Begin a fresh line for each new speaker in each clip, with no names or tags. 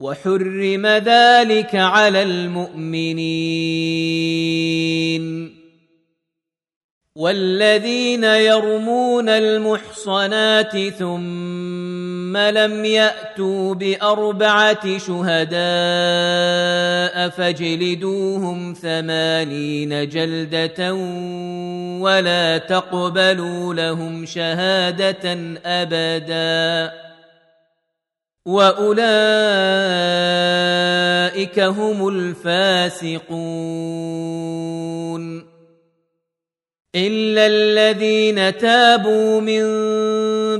وحرم ذلك على المؤمنين. والذين يرمون المحصنات ثم لم يأتوا بأربعة شهداء فاجلدوهم ثمانين جلدة ولا تقبلوا لهم شهادة ابدا. واولئك هم الفاسقون الا الذين تابوا من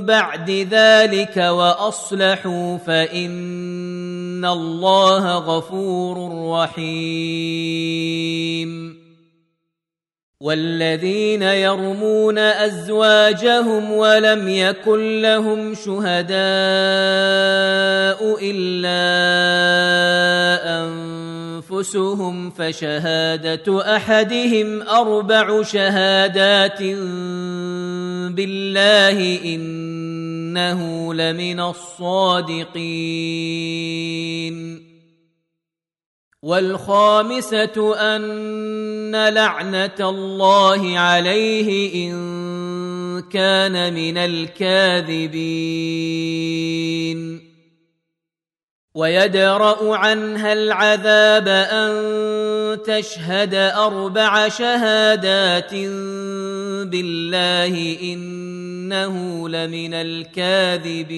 بعد ذلك واصلحوا فان الله غفور رحيم والذين يرمون أزواجهم ولم يكن لهم شهداء إلا أنفسهم فشهادة أحدهم أربع شهادات بالله إنه لمن الصادقين والخامسة أن لعنة الله عليه إن كان من الكاذبين. ويدرأ عنها العذاب أن تشهد أربع شهادات بالله إنه لمن الكاذبين.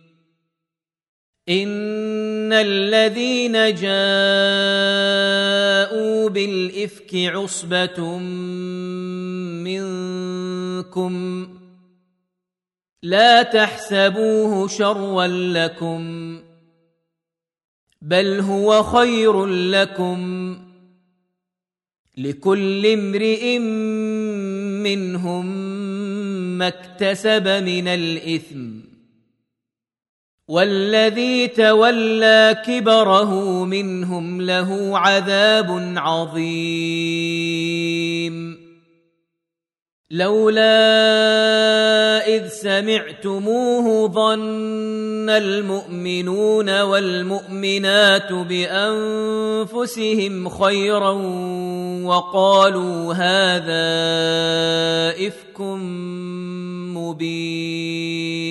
ان الذين جاءوا بالافك عصبه منكم لا تحسبوه شرا لكم بل هو خير لكم لكل امرئ منهم ما اكتسب من الاثم والذي تولى كبره منهم له عذاب عظيم. لولا إذ سمعتموه ظن المؤمنون والمؤمنات بأنفسهم خيرا وقالوا هذا إفك مبين.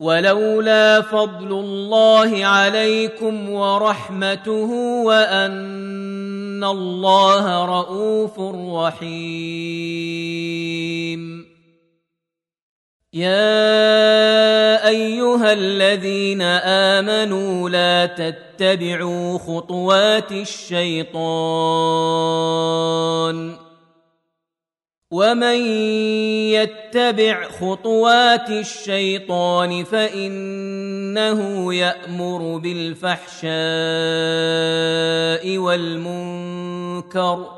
ولولا فضل الله عليكم ورحمته وأن الله رءوف رحيم. يا أيها الذين آمنوا لا تتبعوا خطوات الشيطان. ومن يتبع خطوات الشيطان فانه يامر بالفحشاء والمنكر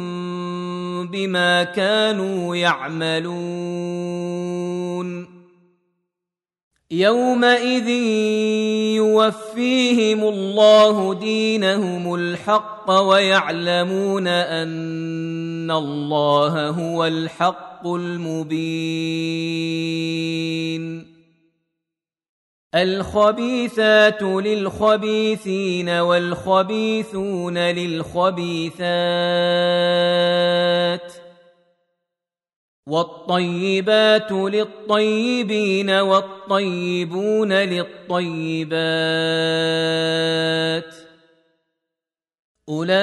بما كانوا يعملون. يومئذ يوفيهم الله دينهم الحق ويعلمون أن الله هو الحق المبين. الخبيثات للخبيثين والخبيثون للخبيثات والطيبات للطيبين والطيبون للطيبات أولئك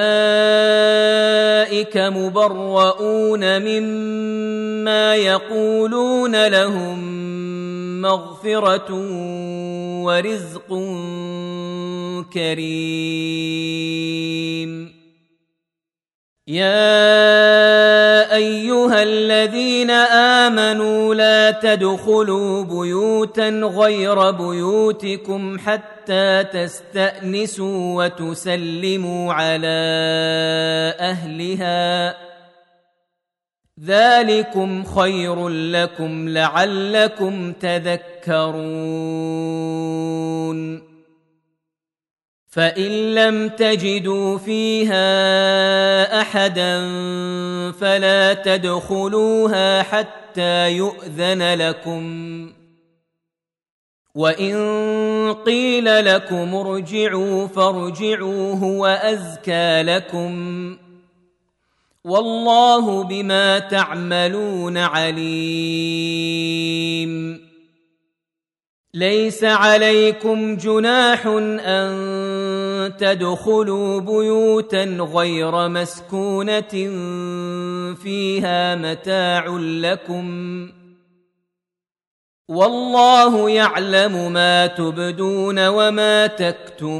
مبرؤون مما يقولون لهم مغفره ورزق كريم. يا ايها الذين تدخلوا بيوتا غير بيوتكم حتى تستانسوا وتسلموا على اهلها. ذلكم خير لكم لعلكم تذكرون. فإن لم تجدوا فيها أحدا فلا تدخلوها حتى يؤذن لكم. وإن قيل لكم ارجعوا فارجعوا هو ازكى لكم. والله بما تعملون عليم. ليس عليكم جناح أن تدخلوا بيوتا غير مسكونة فيها متاع لكم. والله يعلم ما تبدون وما تكتمون.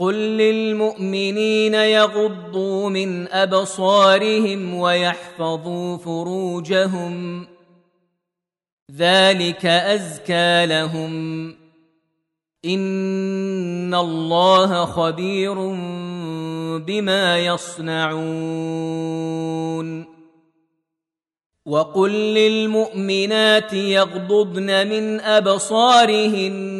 قل للمؤمنين يغضوا من ابصارهم ويحفظوا فروجهم ذلك ازكى لهم ان الله خبير بما يصنعون وقل للمؤمنات يغضضن من ابصارهن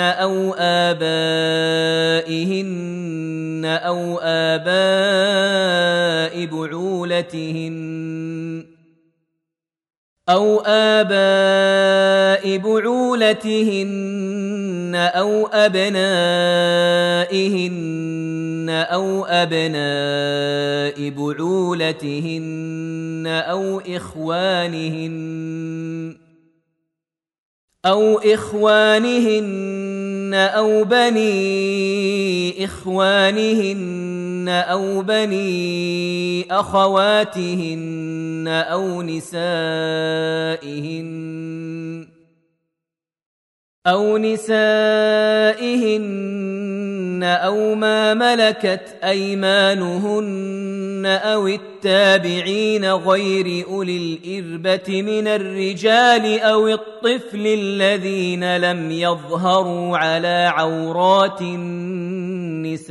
أو آبائهن أو آباء بعولتهن أو آباء بعولتهن أو أبنائهن أو أبناء بعولتهن أو إخوانهن أو إخوانهن أو بني إخوانهن أو بني أخواتهن أو نسائهن أو نسائهن أو ما ملكت أيمانهن أو التابعين غير أولي الإربة من الرجال أو الطفل الذين لم يظهروا على عورات النساء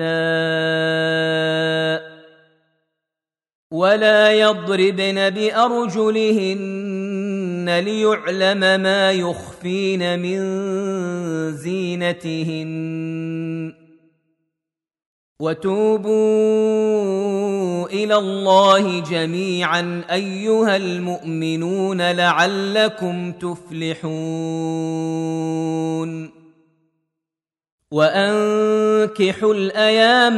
ولا يضربن بأرجلهن ليعلم ما يخفين من زينتهن وتوبوا إلى الله جميعا ايها المؤمنون لعلكم تفلحون وانكحوا الأيام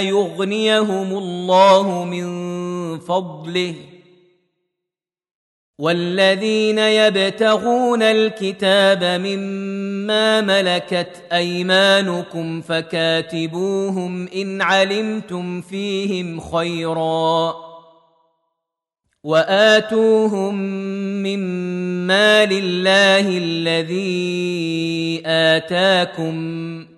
يغنيهم الله من فضله. والذين يبتغون الكتاب مما ملكت أيمانكم فكاتبوهم إن علمتم فيهم خيرا. وآتوهم مما لله الذي آتاكم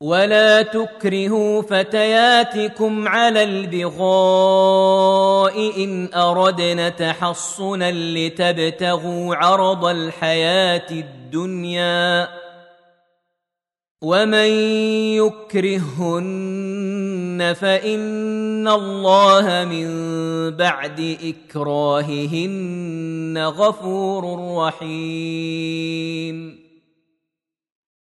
ولا تكرهوا فتياتكم على البغاء ان اردنا تحصنا لتبتغوا عرض الحياة الدنيا ومن يكرهن فان الله من بعد اكراههن غفور رحيم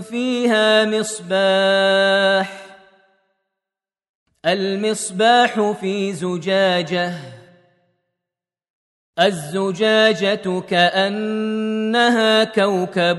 فيها مصباح. المصباح في زجاجة. الزجاجة كأنها كوكب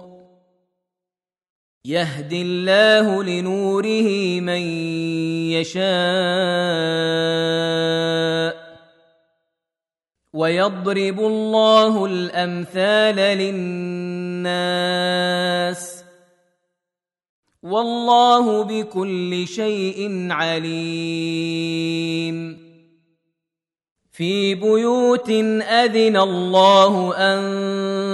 يهدي الله لنوره من يشاء ويضرب الله الأمثال للناس والله بكل شيء عليم. في بيوت أذن الله أن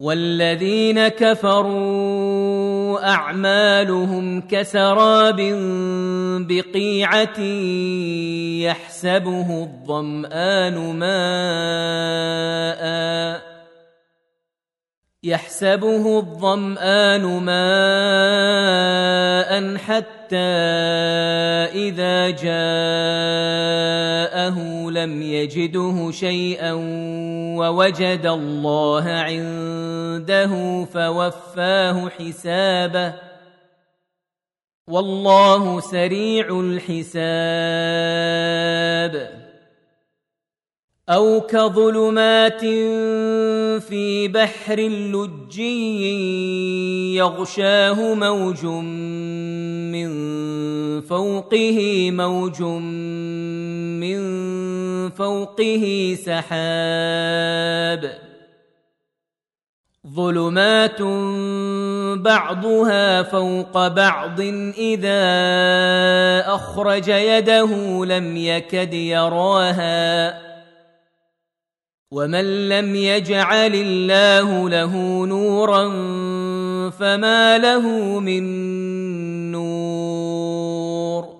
والذين كفروا أعمالهم كسراب بقيعة يحسبه الظمان ماء يحسبه الظمان ماء حتى إذا جاءه لم يجده شيئا ووجد الله عنده فوفاه حسابه. والله سريع الحساب. أو كظلمات في بحر لجي يغشاه موج من فوقه موج من فوقه سحاب. ظلمات بعضها فوق بعض اذا اخرج يده لم يكد يراها ومن لم يجعل الله له نورا فما له من نور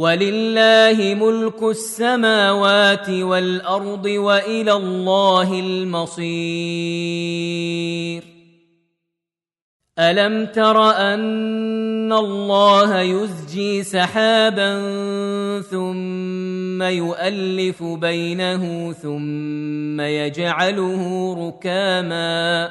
ولله ملك السماوات والأرض وإلى الله المصير. ألم تر أن الله يزجي سحابا ثم يؤلف بينه ثم يجعله ركاما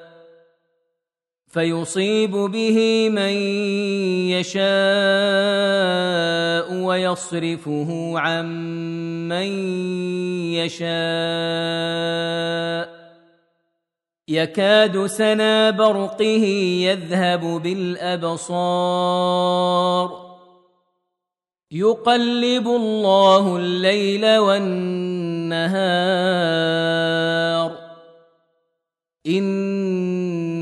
فيصيب به من يشاء ويصرفه عن من يشاء. يكاد سنا برقه يذهب بالأبصار. يقلب الله الليل والنهار.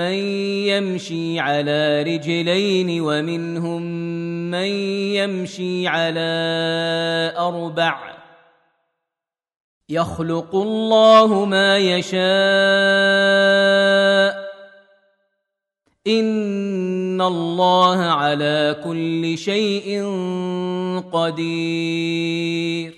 يمشي على رجلين ومنهم من يمشي على أربع يخلق الله ما يشاء ان الله على كل شيء قدير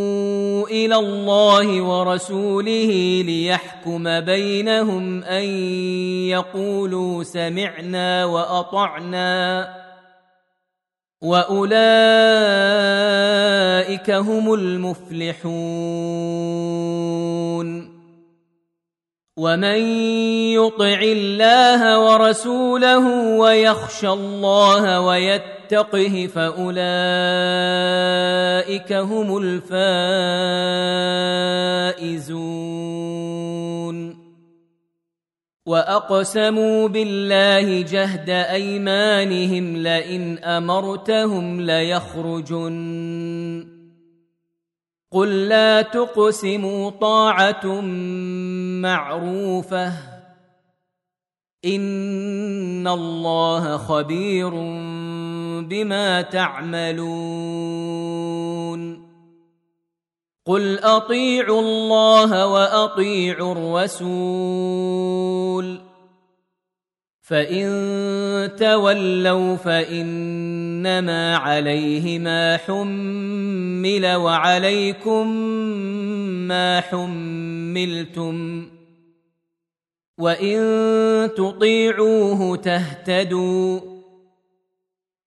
إلى الله ورسوله ليحكم بينهم أن يقولوا سمعنا وأطعنا وأولئك هم المفلحون. ومن يطع الله ورسوله ويخشى الله ويتقه فأولئك هم الفائزون. وأقسموا بالله جهد أيمانهم لئن أمرتهم ليخرجن. قل لا تقسموا طاعة معروفة. إن الله خبير بما تعملون قل أطيعوا الله وأطيعوا الرسول فإن تولوا فإنما عليه ما حمل وعليكم ما حملتم وإن تطيعوه تهتدوا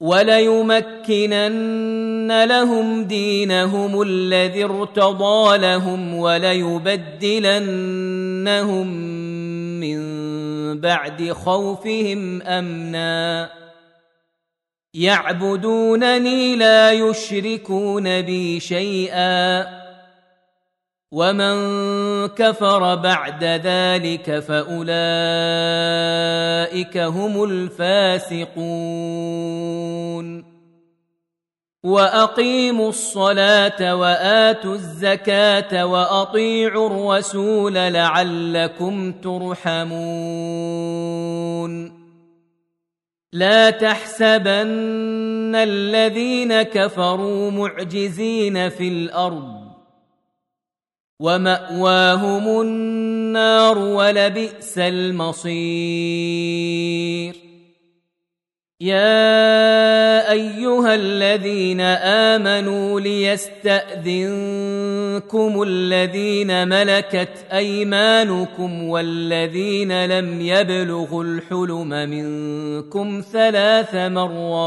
وليمكنن لهم دينهم الذي ارتضى لهم وليبدلنهم من بعد خوفهم أمنا. يعبدونني لا يشركون بي شيئا. ومن كفر بعد ذلك فاولئك هم الفاسقون واقيموا الصلاه واتوا الزكاه واطيعوا الرسول لعلكم ترحمون لا تحسبن الذين كفروا معجزين في الأرض ومأواهم النار ولبئس المصير. يا أيها الذين آمنوا ليستأذنكم الذين ملكت أيمانكم والذين لم يبلغوا الحلم منكم ثلاث مرات.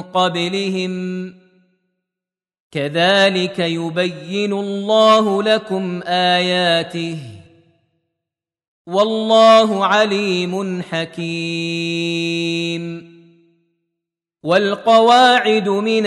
قبلهم. كذلك يبين الله لكم آياته. والله عليم حكيم. والقواعد من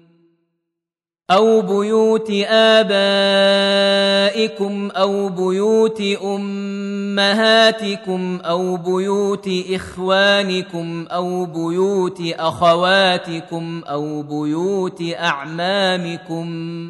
أو بيوت آبائكم أو بيوت أمهاتكم أو بيوت إخوانكم أو بيوت أخواتكم أو بيوت أعمامكم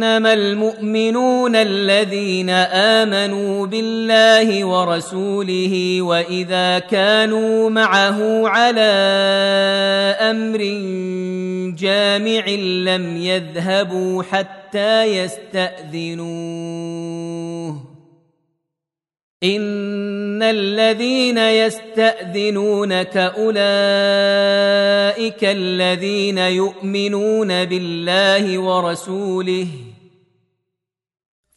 إنما المؤمنون الذين آمنوا بالله ورسوله وإذا كانوا معه على أمر جامع لم يذهبوا حتى يستأذنوه. إن الذين يستأذنونك أولئك الذين يؤمنون بالله ورسوله